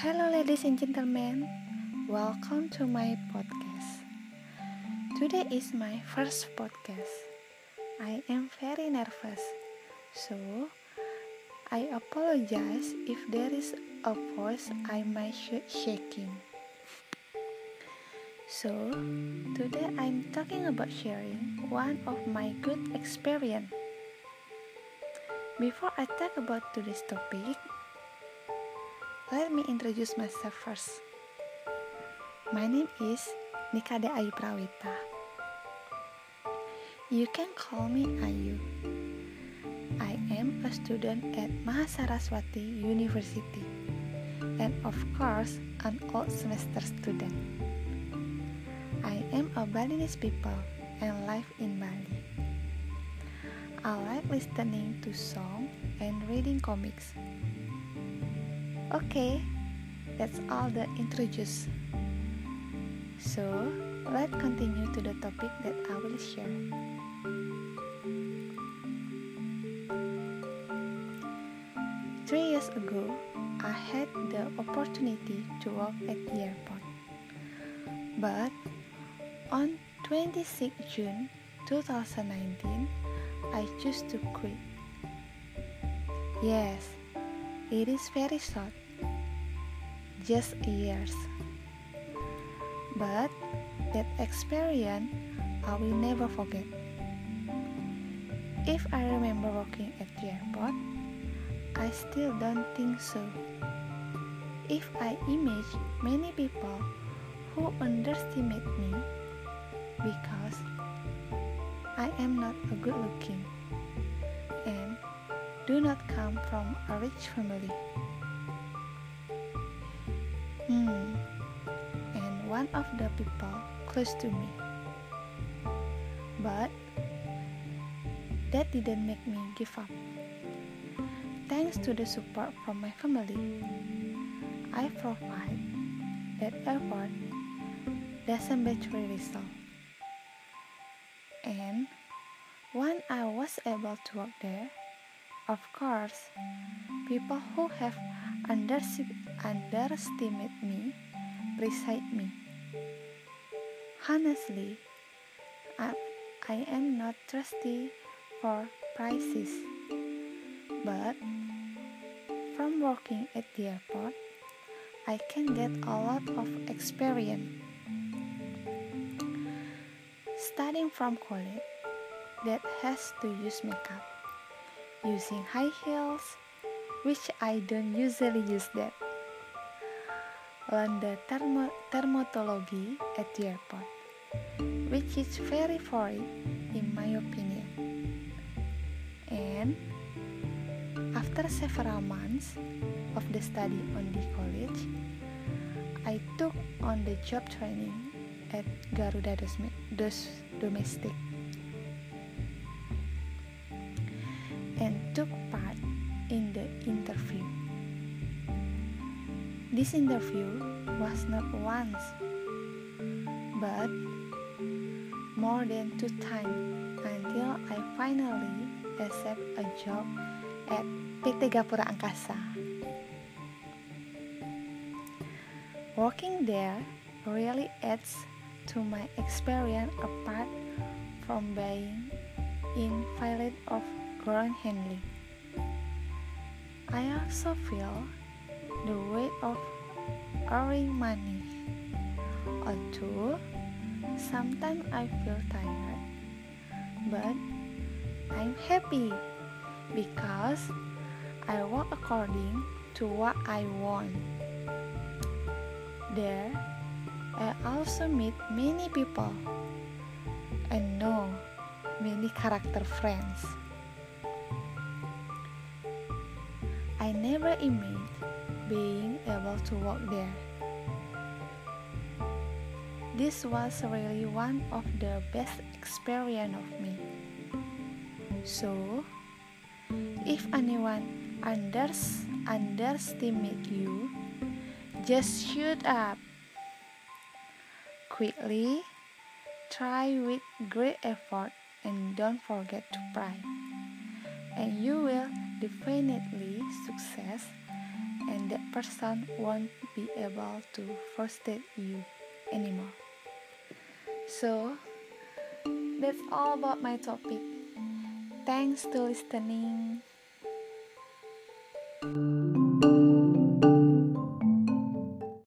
Hello, ladies and gentlemen. Welcome to my podcast. Today is my first podcast. I am very nervous, so I apologize if there is a voice I might sh- shaking. So, today I'm talking about sharing one of my good experience. Before I talk about today's topic, let me introduce myself first. My name is Nikade Ayu Prawita. You can call me Ayu. I am a student at Mahasaraswati University and of course an old semester student. I am a Balinese people and live in Bali. I like listening to song and reading comics. Okay, that's all the introduce. So, let's continue to the topic that I will share. Three years ago, I had the opportunity to work at the airport. But on 26 June 2019, I chose to quit. Yes, it is very short, just years. But that experience I will never forget. If I remember working at the airport, I still don't think so. If I image many people who underestimate me because I am not a good looking and do not come from a rich family. Hmm, and one of the people close to me. But that didn't make me give up. Thanks to the support from my family, I provide that effort doesn't betray result. And when I was able to work there, of course, people who have underestimated me appreciate me. Honestly, I, I am not thirsty for prizes, but from working at the airport, I can get a lot of experience. Starting from college, that has to use makeup, using high heels, which I don't usually use that. Learn the thermo dermatology at the airport, which is very foreign in my opinion. And after several months of the study on the college, I took on the job training at Garuda Domestic and took part in the interview. This interview was not once, but more than two times until I finally accept a job at PT Gapura Angkasa. Working there really adds to my experience apart from being in field of ground handling. I also feel the weight of earning money. Although sometimes I feel tired, but I'm happy because I work according to what I want. There, I also meet many people and know many character friends. Never imagined being able to walk there. This was really one of the best experience of me. So, if anyone unders underestimate you, just shoot up. Quickly, try with great effort and don't forget to pray. And you will definitely success and that person won't be able to frustrate you anymore. So, that's all about my topic. Thanks to listening.